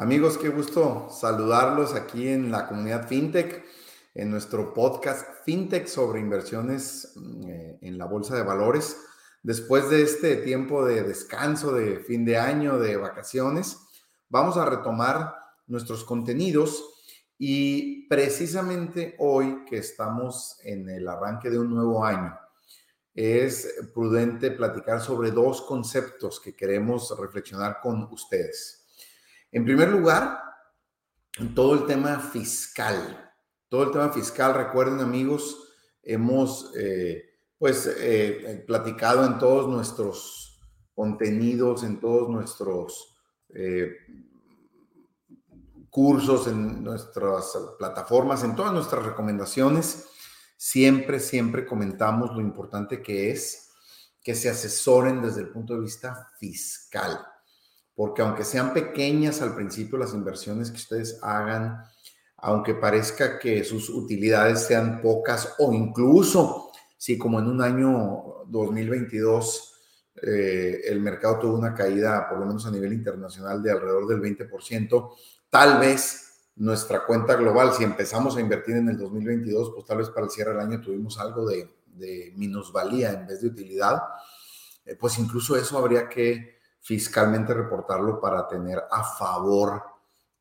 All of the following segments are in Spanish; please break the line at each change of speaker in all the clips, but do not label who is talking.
Amigos, qué gusto saludarlos aquí en la comunidad FinTech, en nuestro podcast FinTech sobre inversiones eh, en la bolsa de valores. Después de este tiempo de descanso, de fin de año, de vacaciones, vamos a retomar nuestros contenidos y precisamente hoy que estamos en el arranque de un nuevo año, es prudente platicar sobre dos conceptos que queremos reflexionar con ustedes. En primer lugar, todo el tema fiscal. Todo el tema fiscal, recuerden amigos, hemos eh, pues eh, platicado en todos nuestros contenidos, en todos nuestros eh, cursos, en nuestras plataformas, en todas nuestras recomendaciones, siempre, siempre comentamos lo importante que es que se asesoren desde el punto de vista fiscal porque aunque sean pequeñas al principio las inversiones que ustedes hagan, aunque parezca que sus utilidades sean pocas o incluso si como en un año 2022 eh, el mercado tuvo una caída, por lo menos a nivel internacional, de alrededor del 20%, tal vez nuestra cuenta global, si empezamos a invertir en el 2022, pues tal vez para el cierre del año tuvimos algo de, minusvalía en vez de utilidad, eh, pues incluso eso habría que fiscalmente reportarlo para tener a favor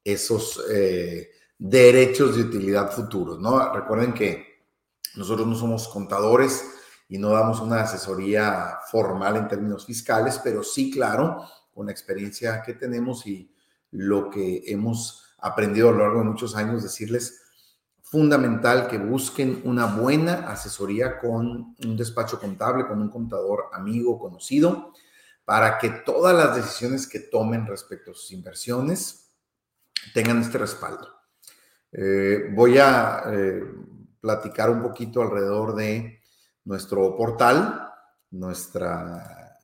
esos eh, derechos de utilidad futuros, ¿no? Recuerden que nosotros no somos contadores y no damos una asesoría formal en términos fiscales, pero sí, claro, con la experiencia que tenemos y lo que hemos aprendido a lo largo de muchos años, decirles fundamental que busquen una buena asesoría con un despacho contable, con un contador amigo, conocido, para que todas las decisiones que tomen respecto a sus inversiones tengan este respaldo. Eh, voy a eh, platicar un poquito alrededor de nuestro portal, nuestra,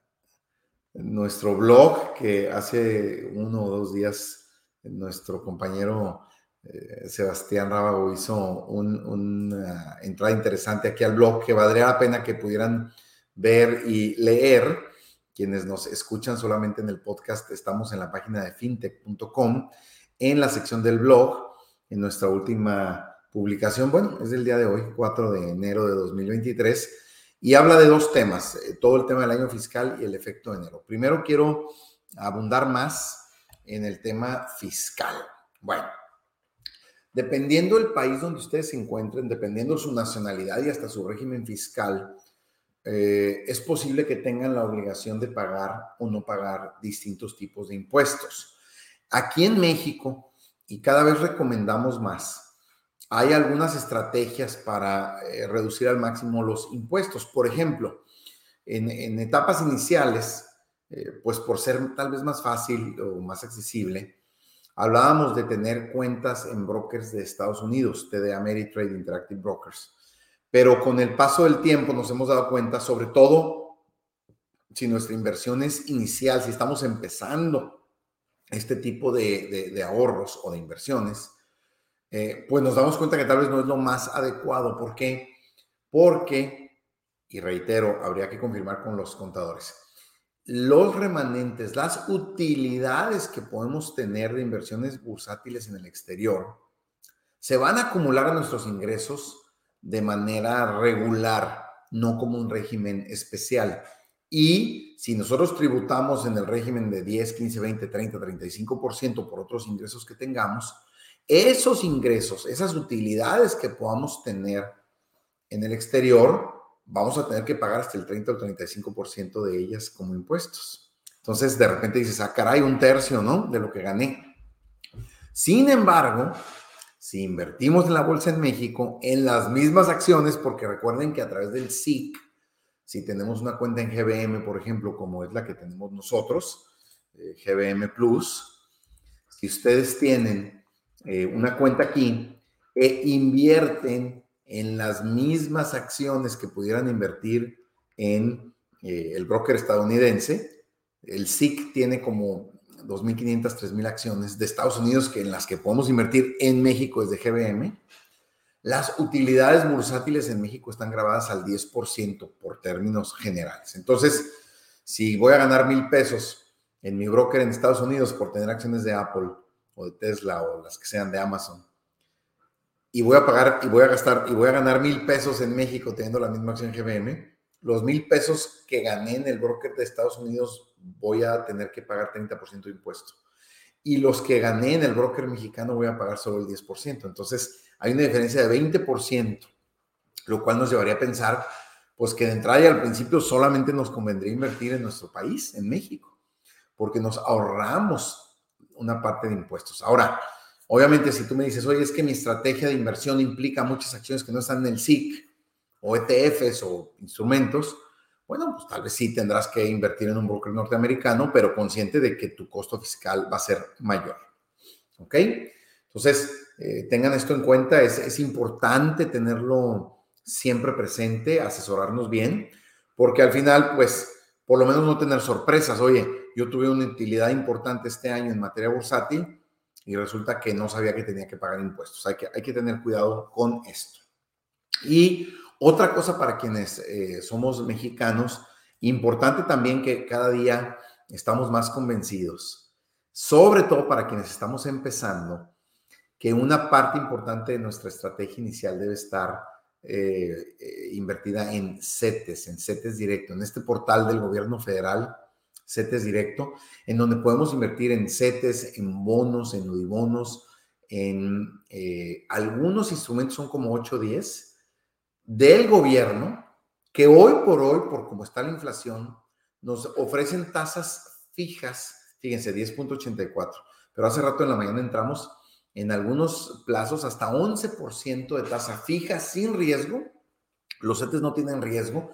nuestro blog, que hace uno o dos días nuestro compañero eh, Sebastián Rábago hizo una entrada interesante aquí al blog que valdría la pena que pudieran ver y leer quienes nos escuchan solamente en el podcast, estamos en la página de fintech.com, en la sección del blog, en nuestra última publicación, bueno, es del día de hoy, 4 de enero de 2023, y habla de dos temas, eh, todo el tema del año fiscal y el efecto de enero. Primero quiero abundar más en el tema fiscal. Bueno, dependiendo del país donde ustedes se encuentren, dependiendo su nacionalidad y hasta su régimen fiscal, eh, es posible que tengan la obligación de pagar o no pagar distintos tipos de impuestos. Aquí en México, y cada vez recomendamos más, hay algunas estrategias para eh, reducir al máximo los impuestos. Por ejemplo, en, etapas iniciales, eh, pues por ser tal vez más fácil o más accesible, hablábamos de tener cuentas en brokers de Estados Unidos, TD Ameritrade Interactive Brokers pero con el paso del tiempo nos hemos dado cuenta, sobre todo si nuestra inversión es inicial, si estamos empezando este tipo de, ahorros o de inversiones, eh, pues nos damos cuenta que tal vez no es lo más adecuado. ¿Por qué? Porque, y reitero, habría que confirmar con los contadores, los remanentes, las utilidades que podemos tener de inversiones bursátiles en el exterior, se van a acumular a nuestros ingresos de manera regular, no como un régimen especial. Y si nosotros tributamos en el régimen de 10, 15, 20, 30, 35% por otros ingresos que tengamos, esos ingresos, esas utilidades que podamos tener en el exterior, vamos a tener que pagar hasta el 30 o 35% de ellas como impuestos. Entonces, de repente dices, ah, caray, un tercio, ¿no? De lo que gané. Sin embargo, si invertimos en la bolsa en México, en las mismas acciones, porque recuerden que a través del SIC, si tenemos una cuenta en GBM, por ejemplo, como es la que tenemos nosotros, eh, GBM Plus, si ustedes tienen eh, una cuenta aquí e invierten en las mismas acciones que pudieran invertir en eh, el broker estadounidense, el SIC tiene como 2.500, 3.000 acciones de Estados Unidos que en las que podemos invertir en México desde GBM, las utilidades bursátiles en México están grabadas al 10% por términos generales. Entonces, si voy a ganar mil pesos en mi broker en Estados Unidos por tener acciones de Apple o de Tesla o las que sean de Amazon, y voy a pagar y voy a gastar y voy a ganar mil pesos en México teniendo la misma acción GBM, los mil pesos que gané en el broker de Estados Unidos voy a tener que pagar 30% de impuesto. Y los que gané en el broker mexicano voy a pagar solo el 10%. Entonces, hay una diferencia de 20%, lo cual nos llevaría a pensar, pues que de entrada y al principio solamente nos convendría invertir en nuestro país, en México, porque nos ahorramos una parte de impuestos. Ahora, obviamente, si tú me dices, oye, es que mi estrategia de inversión implica muchas acciones que no están en el SIC, o ETFs o instrumentos, bueno, pues tal vez sí tendrás que invertir en un broker norteamericano, pero consciente de que tu costo fiscal va a ser mayor. ¿Ok? Entonces, eh, tengan esto en cuenta, es, es importante tenerlo siempre presente, asesorarnos bien, porque al final, pues, por lo menos no tener sorpresas. Oye, yo tuve una utilidad importante este año en materia bursátil y resulta que no sabía que tenía que pagar impuestos. Hay que, hay que tener cuidado con esto. Y otra cosa para quienes eh, somos mexicanos, importante también que cada día estamos más convencidos, sobre todo para quienes estamos empezando, que una parte importante de nuestra estrategia inicial debe estar eh, eh, invertida en CETES, en CETES directo, en este portal del gobierno federal, CETES directo, en donde podemos invertir en CETES, en bonos, en nudibonos, en algunos instrumentos son como 8 o 10 del gobierno que hoy por hoy, por cómo está la inflación, nos ofrecen tasas fijas, fíjense, 10.84, pero hace rato en la mañana entramos en algunos plazos hasta 11% de tasa fija sin riesgo. Los CETES no tienen riesgo.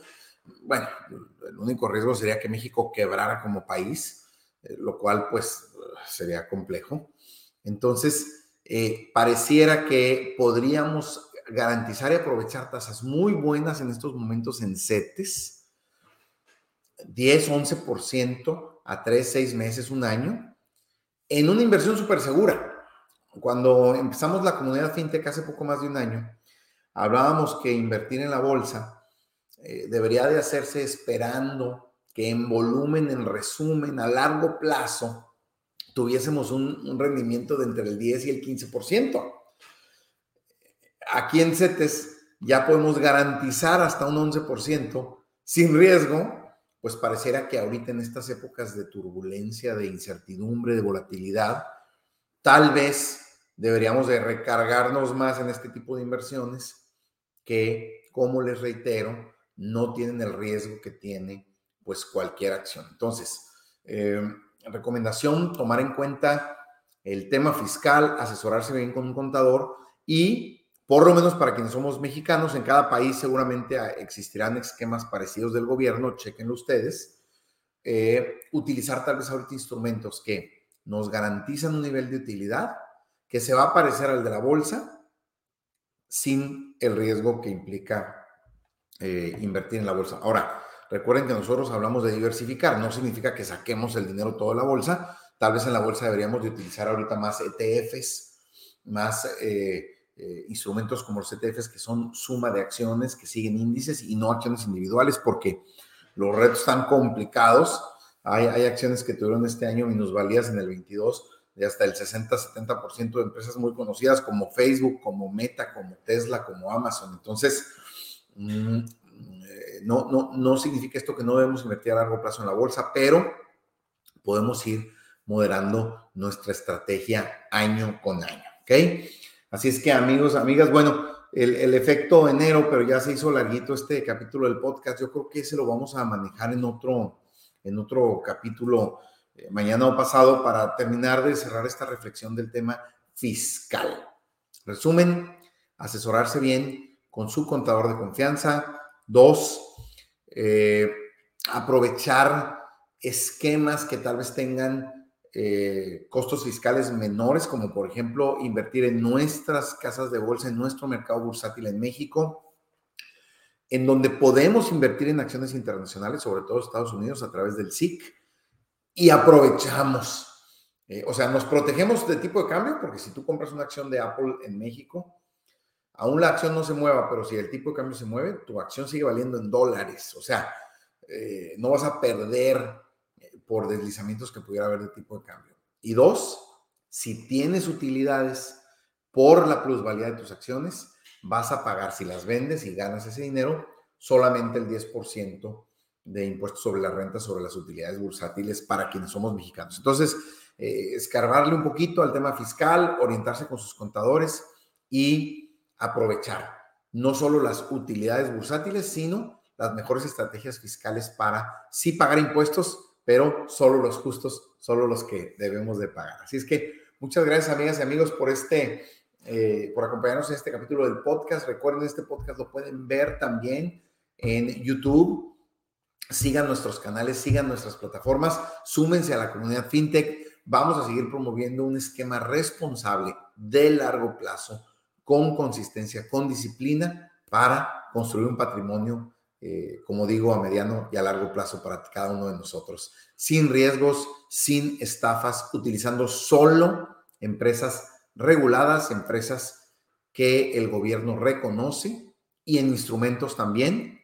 Bueno, el único riesgo sería que México quebrara como país, eh, lo cual pues sería complejo. Entonces, eh, pareciera que podríamos garantizar y aprovechar tasas muy buenas en estos momentos en CETES, 10, 11% a 3, 6 meses, un año, en una inversión súper segura. Cuando empezamos la comunidad fintech hace poco más de un año, hablábamos que invertir en la bolsa eh, debería de hacerse esperando que en volumen, en resumen, a largo plazo, tuviésemos un, un rendimiento de entre el 10 y el 15% aquí en CETES ya podemos garantizar hasta un 11% sin riesgo, pues pareciera que ahorita en estas épocas de turbulencia, de incertidumbre, de volatilidad, tal vez deberíamos de recargarnos más en este tipo de inversiones que, como les reitero, no tienen el riesgo que tiene pues cualquier acción. Entonces, eh, recomendación, tomar en cuenta el tema fiscal, asesorarse bien con un contador y por lo menos para quienes somos mexicanos, en cada país seguramente existirán esquemas parecidos del gobierno, chequenlo ustedes, eh, utilizar tal vez ahorita instrumentos que nos garantizan un nivel de utilidad que se va a parecer al de la bolsa sin el riesgo que implica eh, invertir en la bolsa. Ahora, recuerden que nosotros hablamos de diversificar, no significa que saquemos el dinero todo de la bolsa, tal vez en la bolsa deberíamos de utilizar ahorita más ETFs, más... Eh, eh, instrumentos como los ETFs que son suma de acciones que siguen índices y no acciones individuales porque los retos están complicados. Hay, hay acciones que tuvieron este año minusvalías en el 22 de hasta el 60-70% de empresas muy conocidas como Facebook, como Meta, como Tesla, como Amazon. Entonces, mm, eh, no, no, no significa esto que no debemos invertir a largo plazo en la bolsa, pero podemos ir moderando nuestra estrategia año con año. ¿Ok? Así es que amigos, amigas, bueno, el, efecto enero, pero ya se hizo larguito este capítulo del podcast. Yo creo que ese lo vamos a manejar en otro, en otro capítulo eh, mañana o pasado para terminar de cerrar esta reflexión del tema fiscal. Resumen, asesorarse bien con su contador de confianza. Dos, eh, aprovechar esquemas que tal vez tengan eh, costos fiscales menores, como por ejemplo invertir en nuestras casas de bolsa, en nuestro mercado bursátil en México, en donde podemos invertir en acciones internacionales, sobre todo Estados Unidos, a través del SIC, y aprovechamos. Eh, o sea, nos protegemos de tipo de cambio, porque si tú compras una acción de Apple en México, aún la acción no se mueva, pero si el tipo de cambio se mueve, tu acción sigue valiendo en dólares. O sea, eh, no vas a perder por deslizamientos que pudiera haber de tipo de cambio. Y dos, Si tienes utilidades por la plusvalía de tus acciones, vas a pagar, si las vendes y ganas ese dinero, solamente el 10% de impuestos sobre la renta sobre las utilidades bursátiles para quienes somos mexicanos. Entonces, eh, escarbarle un poquito al tema fiscal, orientarse con sus contadores y aprovechar no solo las utilidades bursátiles, sino las mejores estrategias fiscales para sí pagar impuestos, pero solo los justos, solo los que debemos de pagar. Así es que muchas gracias amigas y amigos por este, eh, por acompañarnos en este capítulo del podcast. Recuerden, este podcast lo pueden ver también en YouTube. Sigan nuestros canales, sigan nuestras plataformas, súmense a la comunidad FinTech. Vamos a seguir promoviendo un esquema responsable de largo plazo, con consistencia, con disciplina, para construir un patrimonio, eh, como digo, a mediano y a largo plazo para cada uno de nosotros, sin riesgos, sin estafas, utilizando solo empresas reguladas, empresas que el gobierno reconoce y en instrumentos también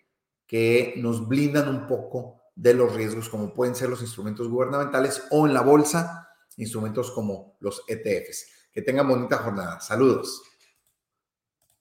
que nos blindan un poco de los riesgos, como pueden ser los instrumentos gubernamentales o en la bolsa, instrumentos como los ETFs. Que tengan bonita jornada. Saludos.